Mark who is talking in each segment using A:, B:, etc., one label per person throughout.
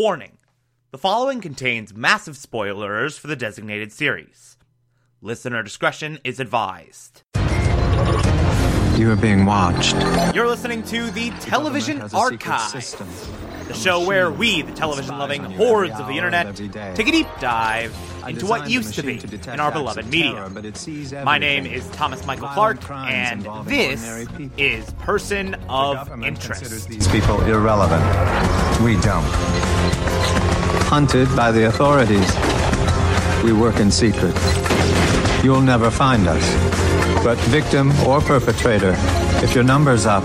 A: Warning the following contains massive spoilers for the designated series. Listener discretion is advised.
B: You are being watched.
A: You're listening to the Television
B: Government has a secret
A: Archive, the show where we, the television loving hordes of the internet, take a deep dive into what used to be in our beloved media.
B: terror, but it sees
A: My name is Thomas Michael Clark, and this is Person of Interest.
B: these people irrelevant. We don't. Hunted by the authorities. We work in secret. You'll never find us. But victim or perpetrator, if your number's up,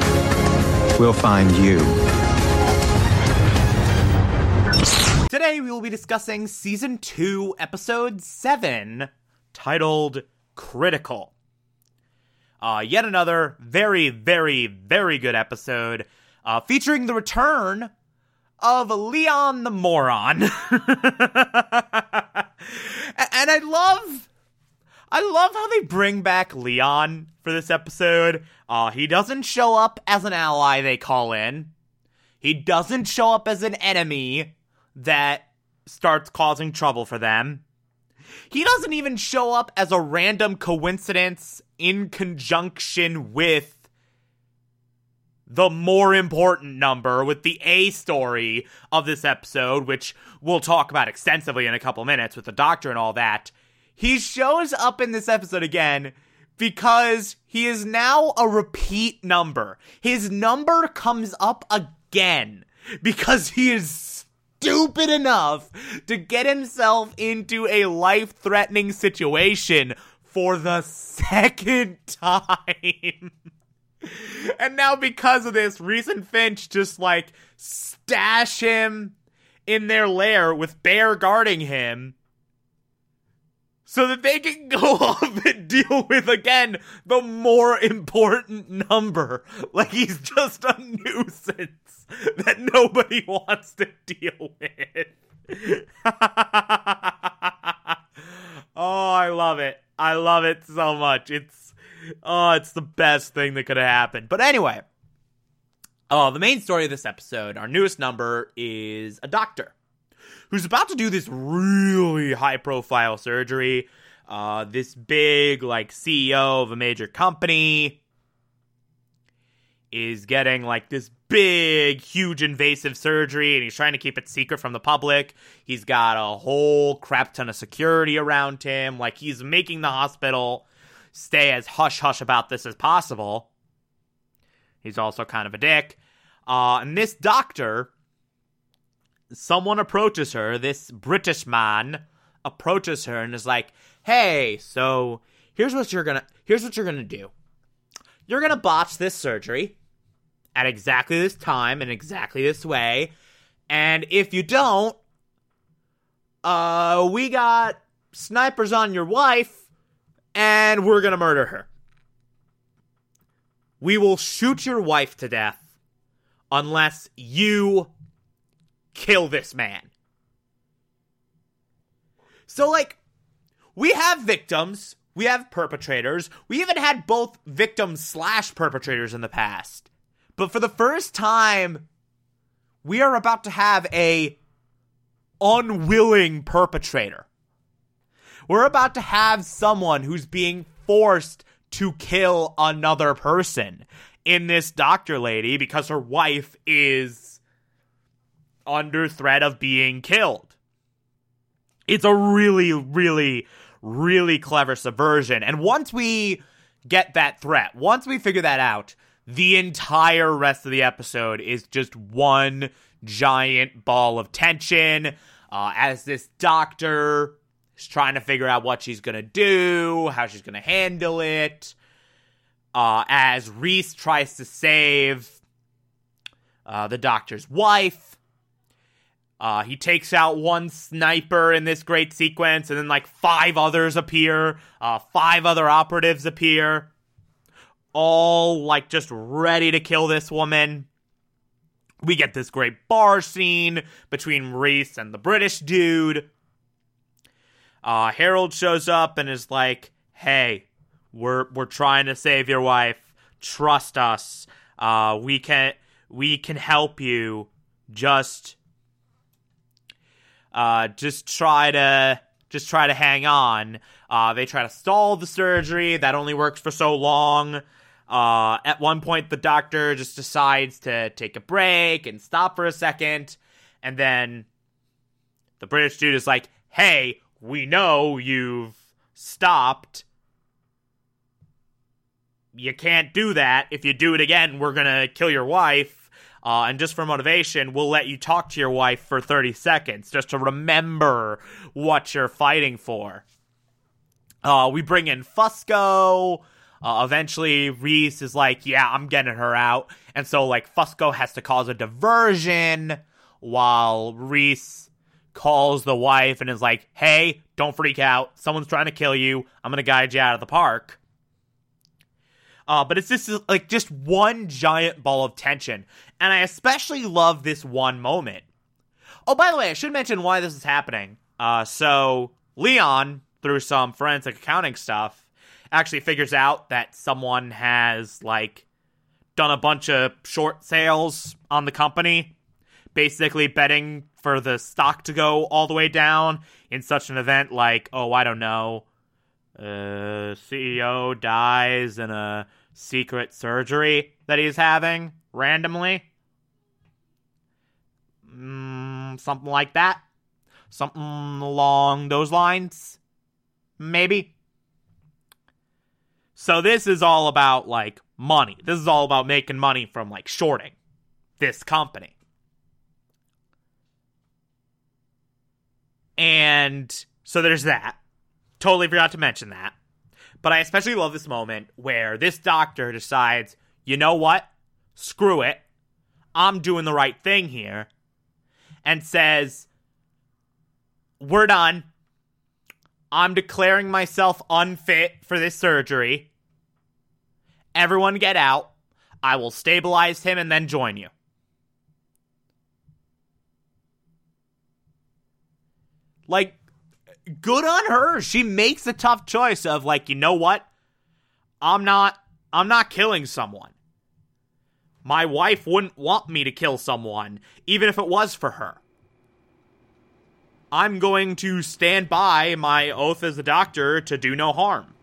B: we'll find you.
A: Today we will be discussing Season 2, Episode 7, titled Critical. Uh, yet another very, very, very good episode uh, featuring the return of Leon the Moron. and I love. I love how they bring back Leon for this episode. Uh, he doesn't show up as an ally they call in. He doesn't show up as an enemy that starts causing trouble for them. He doesn't even show up as a random coincidence in conjunction with the more important number, with the A story of this episode, which we'll talk about extensively in a couple minutes with the doctor and all that. He shows up in this episode again because he is now a repeat number. His number comes up again because he is stupid enough to get himself into a life threatening situation for the second time. and now, because of this, Reese and Finch just like stash him in their lair with Bear guarding him so that they can go off and deal with again the more important number. Like he's just a nuisance that nobody wants to deal with. oh, I love it. I love it so much. It's oh, it's the best thing that could have happened. But anyway, oh, the main story of this episode, our newest number is a doctor who's about to do this really high profile surgery. Uh, this big, like, CEO of a major company is getting, like, this big, huge invasive surgery, and he's trying to keep it secret from the public. He's got a whole crap ton of security around him. Like, he's making the hospital stay as hush hush about this as possible. He's also kind of a dick. Uh, and this doctor someone approaches her, this British man approaches her and is like, "Hey, so here's what you're going to here's what you're going to do. You're going to botch this surgery at exactly this time and exactly this way, and if you don't, uh we got snipers on your wife and we're going to murder her. We will shoot your wife to death unless you kill this man. So, like, we have victims, we have perpetrators, we even had both victims slash perpetrators in the past. But for the first time, we are about to have a unwilling perpetrator. We're about to have someone who's being forced to kill another person in this doctor lady because her wife is under threat of being killed. It's a really, really, really clever subversion. And once we get that threat, once we figure that out, the entire rest of the episode is just one giant ball of tension uh, as this doctor is trying to figure out what she's going to do, how she's going to handle it. Uh, as Reese tries to save uh, the doctor's wife. Uh, he takes out one sniper in this great sequence, and then like five others appear. Uh, five other operatives appear, all like just ready to kill this woman. We get this great bar scene between Reese and the British dude. Uh, Harold shows up and is like, "Hey, we're we're trying to save your wife. Trust us. Uh, we can we can help you. Just." uh, just try to just try to hang on. Uh, they try to stall the surgery. That only works for so long. Uh, at one point, the doctor just decides to take a break and stop for a second, and then the British dude is like, "Hey, we know you've stopped. You can't do that. If you do it again, we're gonna kill your wife." Uh, and just for motivation, we'll let you talk to your wife for 30 seconds just to remember what you're fighting for. Uh, we bring in Fusco. Uh, eventually, Reese is like, "Yeah, I'm getting her out," and so like Fusco has to cause a diversion while Reese calls the wife and is like, "Hey, don't freak out. Someone's trying to kill you. I'm gonna guide you out of the park." Uh, but it's just like just one giant ball of tension, and I especially love this one moment. Oh, by the way, I should mention why this is happening. Uh, so Leon, through some forensic accounting stuff, actually figures out that someone has like done a bunch of short sales on the company, basically betting for the stock to go all the way down in such an event like, oh, I don't know, uh, CEO dies in a secret surgery that he's having randomly. Mm, something like that. Something along those lines. Maybe. So this is all about like money. This is all about making money from like shorting this company. And so there's that. Totally forgot to mention that. But I especially love this moment where this doctor decides, you know what? Screw it. I'm doing the right thing here. And says, we're done. I'm declaring myself unfit for this surgery. Everyone get out. I will stabilize him and then join you. Like, good on her. She makes the tough choice of like, you know what? I'm not I'm not killing someone. My wife wouldn't want me to kill someone, even if it was for her. I'm going to stand by my oath as a doctor to do no harm.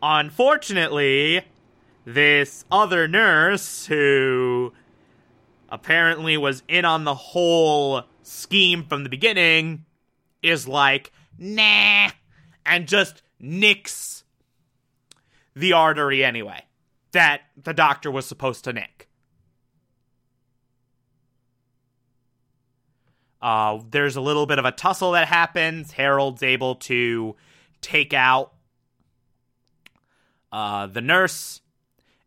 A: Unfortunately, this other nurse who apparently was in on the whole scheme from the beginning is like, nah, and just nicks the artery anyway that the doctor was supposed to nick. Uh, there's a little bit of a tussle that happens. Harold's able to take out uh, the nurse.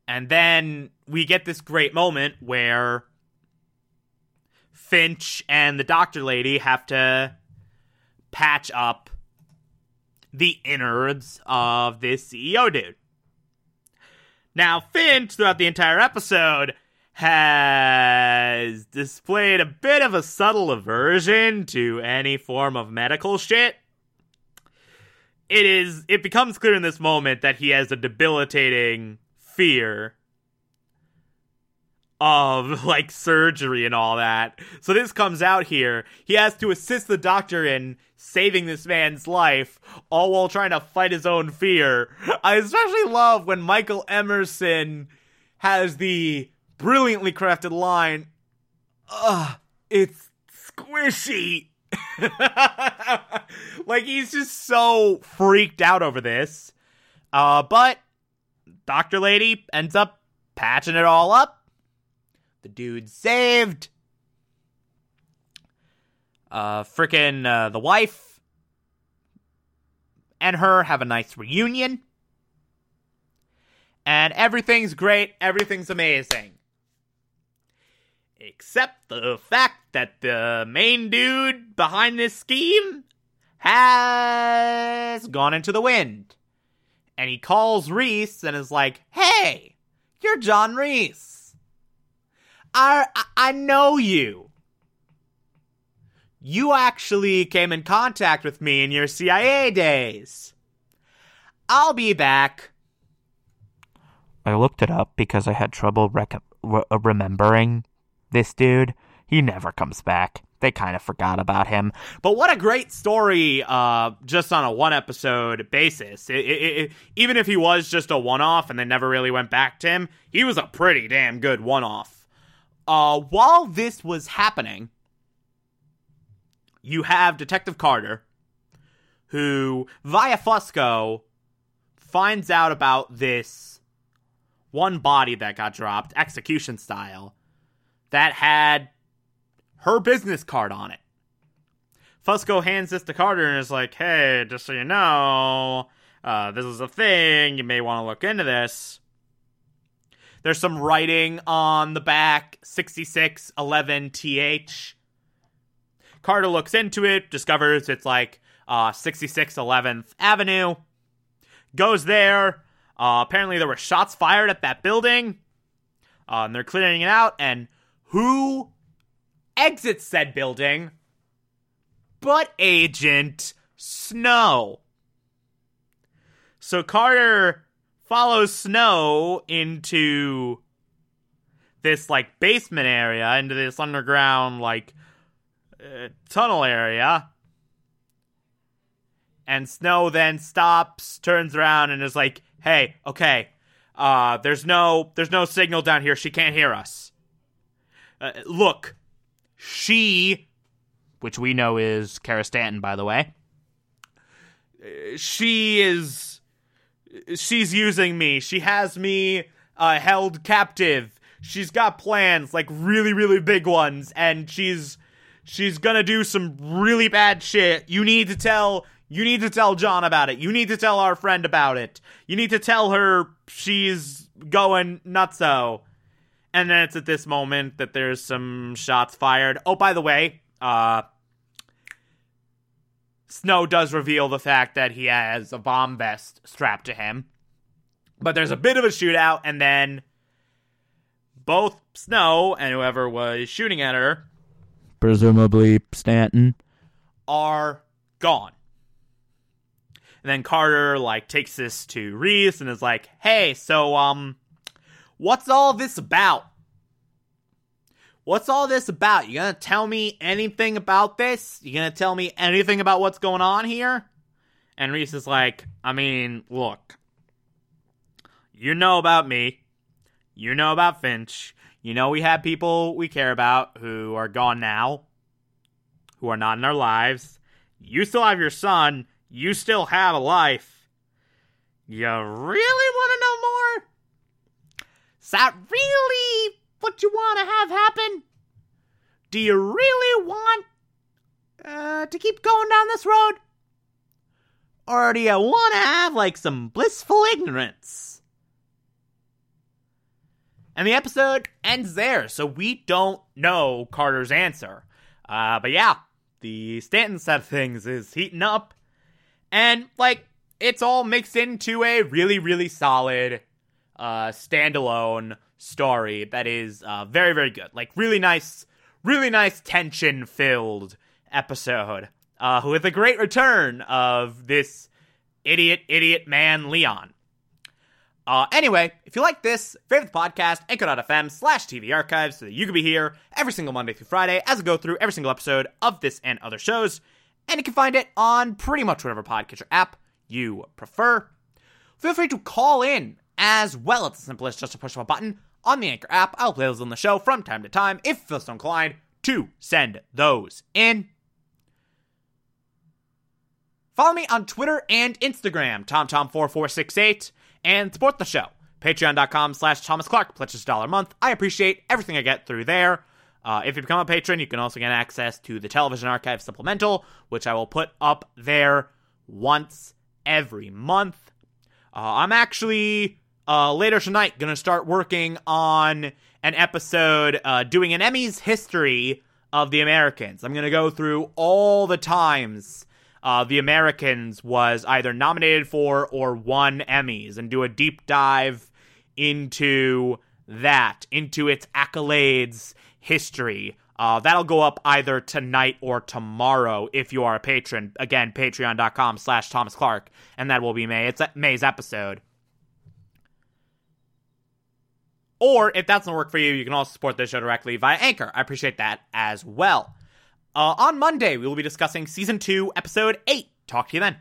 A: And then we get this great moment where Finch and the doctor lady have to patch up the innards of this CEO dude. Now, Finch, throughout the entire episode, has displayed a bit of a subtle aversion to any form of medical shit. It is it becomes clear in this moment that he has a debilitating fear of like surgery and all that. So this comes out here. He has to assist the doctor in saving this man's life, all while trying to fight his own fear. I especially love when Michael Emerson has the brilliantly crafted line, Ugh, it's squishy. like he's just so freaked out over this. Uh, but Dr. Lady ends up patching it all up the dude saved. Uh, frickin' uh, the wife and her have a nice reunion. And everything's great, everything's amazing. Except the fact that the main dude behind this scheme has gone into the wind. And he calls Reese and is like, Hey, you're John Reese. I I know you. You actually came in contact with me in your CIA days. I'll be back.
C: I looked it up because I had trouble rec- re- remembering this dude.
A: He never comes back. They kind of forgot about him. But what a great story, uh, just on a one episode basis. It, it, it, even if he was just a one off and they never really went back to him, he was a pretty damn good one off. Uh, while this was happening, you have Detective Carter, who, via Fusco, finds out about this one body that got dropped, execution style, that had her business card on it. Fusco hands this to Carter and is like, hey, just so you know, uh, this is a thing. You may want to look into this. There's some writing on the back 6611TH. Carter looks into it, discovers it's like uh, 6611th Avenue, goes there. Uh, apparently, there were shots fired at that building. Uh, and they're clearing it out. And who exits said building but Agent Snow? So Carter follows Snow into this like basement area, into this underground like uh, tunnel area. And Snow then stops, turns around, and is like, "Hey, okay, uh, there's no, there's no signal down here. She can't hear us. Uh, look, she, which we know is Kara Stanton, by the way, uh, she is, she's using me. She has me uh, held captive. She's got plans, like really, really big ones, and she's." She's gonna do some really bad shit. You need to tell you need to tell John about it. You need to tell our friend about it. You need to tell her she's going nutso. And then it's at this moment that there's some shots fired. Oh, by the way, uh, Snow does reveal the fact that he has a bomb vest strapped to him. But there's a bit of a shootout, and then both Snow and whoever was shooting at her, presumably Stanton, are gone. And then Carter like takes this to Reese and is like, "Hey, so um what's all this about? What's all this about? You to tell me anything about this? You to tell me anything about what's going on here?" And Reese is like, "I mean, look. You know about me. You know about Finch. You know we have people we care about who are gone now, who are not in our lives. You still have your son you still have a life. You really want to know more? Is that really what you want to have happen? Do you really want uh, to keep going down this road? Or do you want to have like some blissful ignorance? And the episode ends there, so we don't know Carter's answer. Uh, but yeah, the Stanton side of things is heating up. And like it's all mixed into a really really solid uh standalone story that is uh very very good. Like really nice really nice tension filled episode uh with a great return of this idiot idiot man Leon. Uh, anyway, if you like this, favorite the podcast, anchor.fm slash TV archives so that you can be here every single Monday through Friday as I go through every single episode of this and other shows and you can find it on pretty much whatever podcatcher app you prefer. Feel free to call in as well. It's as simple as just a push of a button on the Anchor app. I'll play those on the show from time to time if you feel so inclined to send those in. Follow me on Twitter and Instagram, TomTom4468, and support the show. Patreon.com slash Thomas Clark, a dollar a month. I appreciate everything I get through there. Uh, if you become a patron, you can also get access to the Television Archive Supplemental, which I will put up there once every month. Uh, I'm actually uh, later tonight to start working on an episode uh, doing an Emmys history of the Americans. I'm to go through all the times uh, the Americans was either nominated for or won Emmys and do a deep dive into that, into its accolades history. Uh, that'll go up either tonight or tomorrow if you are a patron. Again, patreon.com slash Thomas Clark. And that will be May. It's May's episode. Or if that's not work for you, you can also support the show directly via Anchor. I appreciate that as well. Uh, on Monday, we will be discussing season two, episode eight. Talk to you then.